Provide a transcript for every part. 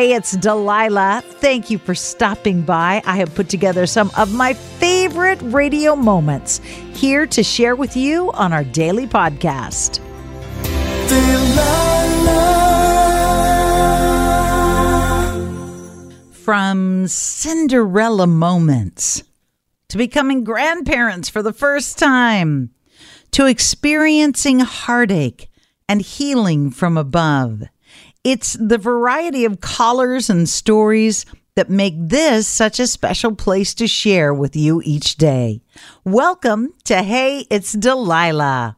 Hey, it's Delilah. Thank you for stopping by. I have put together some of my favorite radio moments here to share with you on our daily podcast. From Cinderella moments to becoming grandparents for the first time to experiencing heartache and healing from above. It's the variety of callers and stories that make this such a special place to share with you each day. Welcome to Hey, it's Delilah.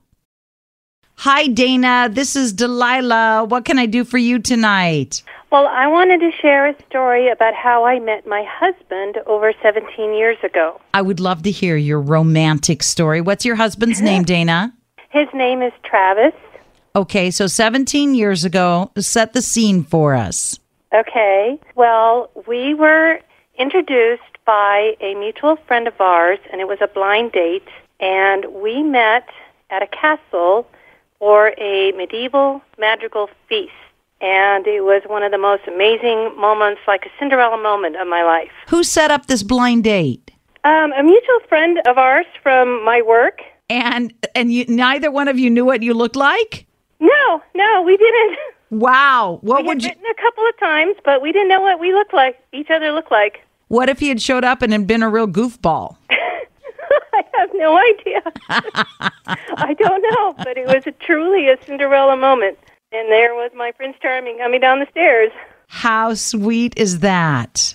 Hi, Dana. This is Delilah. What can I do for you tonight? Well, I wanted to share a story about how I met my husband over 17 years ago. I would love to hear your romantic story. What's your husband's name, Dana? His name is Travis. Okay, so 17 years ago, set the scene for us. Okay. Well, we were introduced by a mutual friend of ours, and it was a blind date. And we met at a castle for a medieval magical feast. And it was one of the most amazing moments, like a Cinderella moment of my life. Who set up this blind date? Um, a mutual friend of ours from my work. And and you neither one of you knew what you looked like? No, no, we didn't. Wow. What we would you written a couple of times, but we didn't know what we looked like. Each other looked like. What if he had showed up and had been a real goofball? I have no idea. I don't know, but it was a, truly a Cinderella moment. And there was my Prince Charming coming down the stairs. How sweet is that?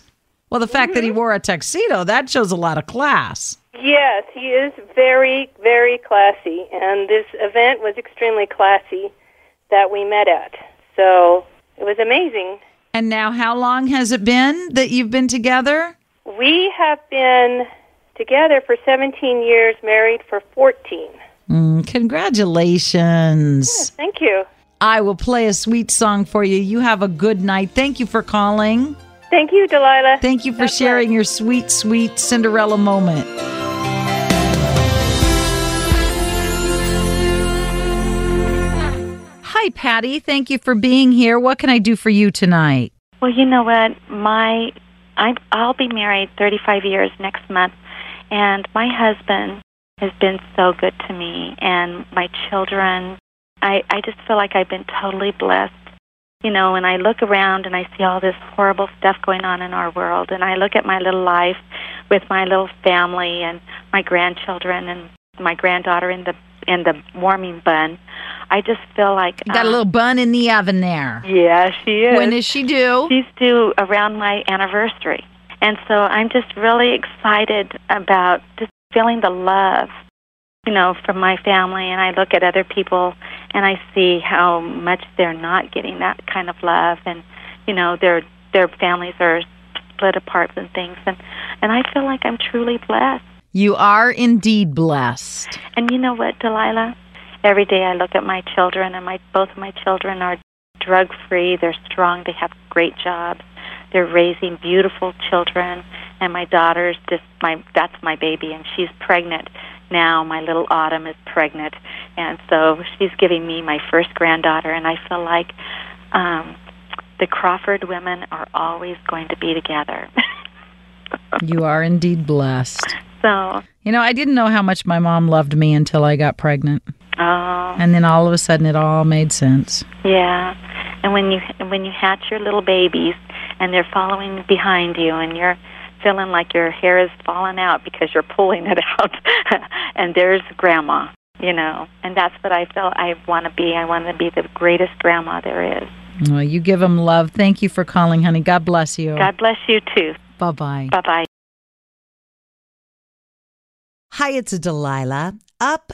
Well, the fact that he mm-hmm. wore a tuxedo, that shows a lot of class. Yes, he is very, very classy, and this event was extremely classy that we met at. So it was amazing. And now how long has it been that you've been together? We have been together for 17 years, married for 14. Mm, congratulations. Thank you. I will play a sweet song for you. You have a good night. Thank you for calling. Thank you, Delilah. Thank you for God sharing your sweet, sweet Cinderella moment. Patty. Thank you for being here. What can I do for you tonight? Well, you know what? My I I'll be married 35 years next month, and my husband has been so good to me and my children. I I just feel like I've been totally blessed. You know, when I look around and I see all this horrible stuff going on in our world, and I look at my little life with my little family and my grandchildren and my granddaughter in the in the warming bun, I just feel like Got a um, little bun in the oven there. Yeah, she is. When is she due? She's due around my anniversary. And so I'm just really excited about just feeling the love, you know, from my family. And I look at other people and I see how much they're not getting that kind of love. And, you know, their, their families are split apart and things. And, and I feel like I'm truly blessed. You are indeed blessed. And you know what, Delilah? Every day I look at my children, and my both of my children are drug free. They're strong. They have great jobs. They're raising beautiful children. And my daughter's just my that's my baby, and she's pregnant now. My little Autumn is pregnant, and so she's giving me my first granddaughter. And I feel like um, the Crawford women are always going to be together. You are indeed blessed. so, You know, I didn't know how much my mom loved me until I got pregnant. Oh. And then all of a sudden it all made sense. Yeah, and when you when you hatch your little babies and they're following behind you and you're feeling like your hair is falling out because you're pulling it out, and there's grandma, you know, and that's what I felt I want to be. I want to be the greatest grandma there is. Well, you give them love. Thank you for calling, honey. God bless you. God bless you too. Bye bye. Bye bye. Hi, it's Delilah. Up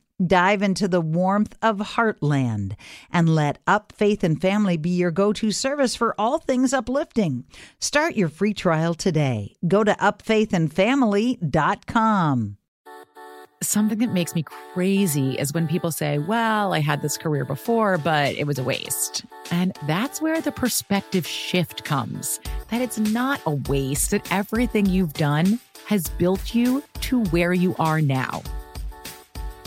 Dive into the warmth of Heartland and let Up Faith and Family be your go to service for all things uplifting. Start your free trial today. Go to upfaithandfamily.com. something that makes me crazy is when people say, Well, I had this career before, but it was a waste. And that's where the perspective shift comes that it's not a waste, that everything you've done has built you to where you are now.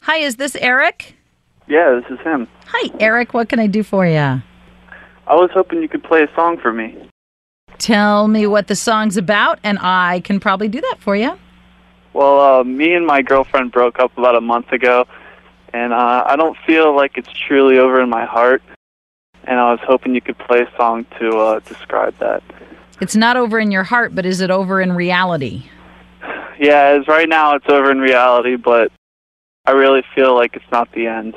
Hi, is this Eric? Yeah, this is him. Hi, Eric. What can I do for you? I was hoping you could play a song for me. Tell me what the song's about, and I can probably do that for you. Well, uh, me and my girlfriend broke up about a month ago, and uh, I don't feel like it's truly over in my heart. And I was hoping you could play a song to uh, describe that. It's not over in your heart, but is it over in reality? Yeah, as right now it's over in reality, but I really feel like it's not the end.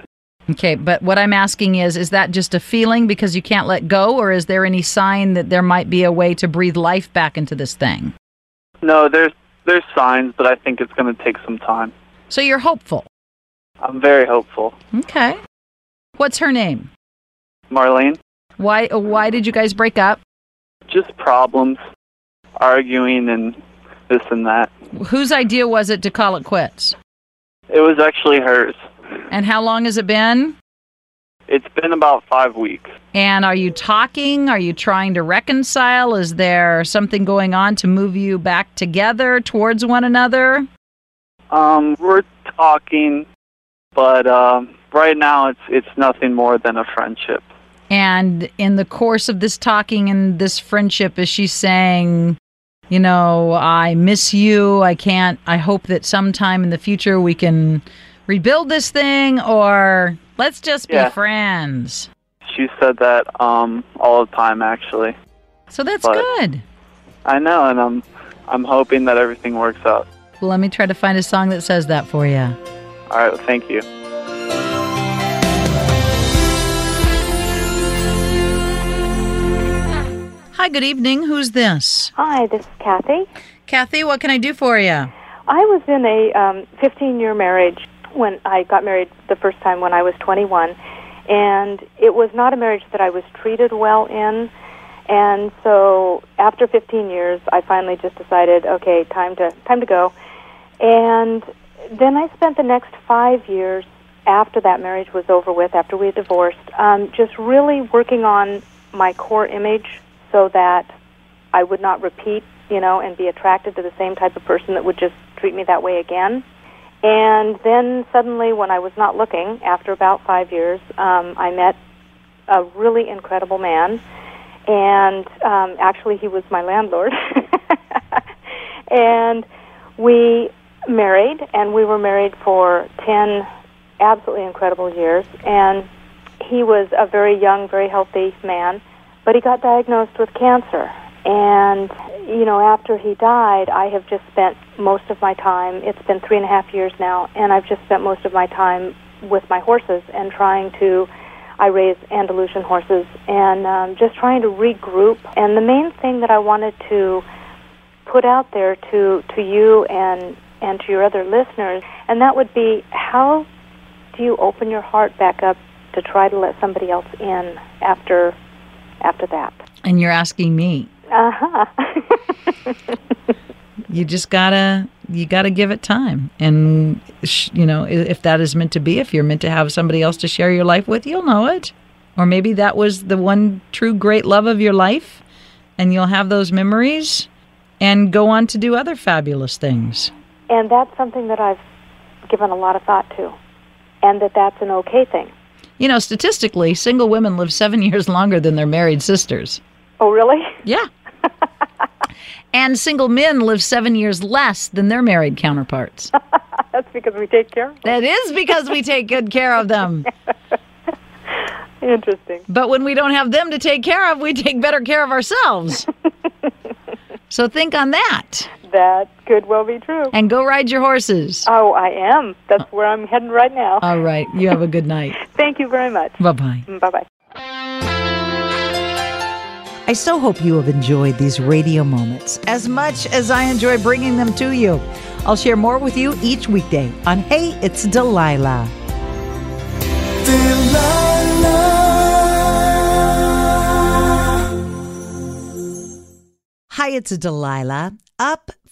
Okay, but what I'm asking is is that just a feeling because you can't let go, or is there any sign that there might be a way to breathe life back into this thing? No, there's there's signs, but I think it's going to take some time. So you're hopeful? I'm very hopeful. Okay. What's her name? Marlene. Why why did you guys break up? Just problems, arguing and this and that. Whose idea was it to call it quits? It was actually hers. And how long has it been? It's been about five weeks. And are you talking? Are you trying to reconcile? Is there something going on to move you back together towards one another? Um, we're talking, but um, right now it's it's nothing more than a friendship. And in the course of this talking and this friendship, is she saying, you know, I miss you. I can't. I hope that sometime in the future we can rebuild this thing or let's just be Yeah. friends. She said that um, all the time, actually. So that's But- good. I know, and I'm I'm hoping that everything works out. Well, let me try to find a song that says that for you. All right, well, thank you. Hi, good evening. Who's this? Hi, this is Kathy. Kathy, what can I do for you? I was in a um, 15-year marriage when I got married the first time when I was 21, and it was not a marriage that I was treated well in. And so, after 15 years, I finally just decided, okay, time to time to go. And then I spent the next five years after that marriage was over with, after we had divorced, um, just really working on my core image so that I would not repeat, you know, and be attracted to the same type of person that would just treat me that way again. And then suddenly, when I was not looking, after about five years, um, I met a really incredible man. And um, actually, he was my landlord. and we married, and we were married for 10 absolutely incredible years. And he was a very young, very healthy man, but he got diagnosed with cancer. And, you know, after he died, I have just spent most of my time, it's been three and a half years now, and I've just spent most of my time with my horses and trying to, I raise Andalusian horses, and um, just trying to regroup. And the main thing that I wanted to put out there to, to you and, and to your other listeners, and that would be how do you open your heart back up to try to let somebody else in after after that? And you're asking me. Uh-huh. You just gotta you got to give it time. And, sh- you know, if that is meant to be, if you're meant to have somebody else to share your life with, you'll know it. Or maybe that was the one true great love of your life, and you'll have those memories and go on to do other fabulous things. And that's something that I've given a lot of thought to, and that that's an okay thing. You know, statistically, single women live seven years longer than their married sisters. Oh, really? Yeah. and single men live seven years less than their married counterparts. that's because we take care of them. That is because we take good care of them. Interesting. But when we don't have them to take care of, we take better care of ourselves. so think on that That could well be true. and go ride your horses. Oh, I am. That's where I'm heading right now. All right. You have a good night. Thank you very much. Bye mm, bye. Bye bye. I so hope you have enjoyed these radio moments as much as I enjoy bringing them to you. I'll share more with you each weekday on Hey, It's Delilah. Delilah. Hi, it's Delilah. Up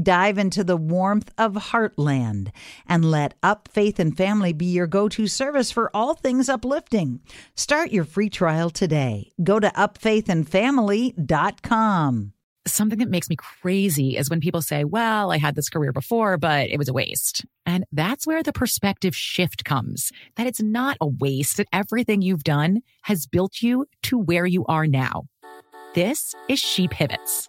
Dive into the warmth of Heartland and let Up Faith and Family be your go to service for all things uplifting. Start your free trial today. Go to upfaithandfamily.com. Something that makes me crazy is when people say, well, I had this career before, but it was a waste. And that's where the perspective shift comes that it's not a waste, that everything you've done has built you to where you are now. This is She Pivots,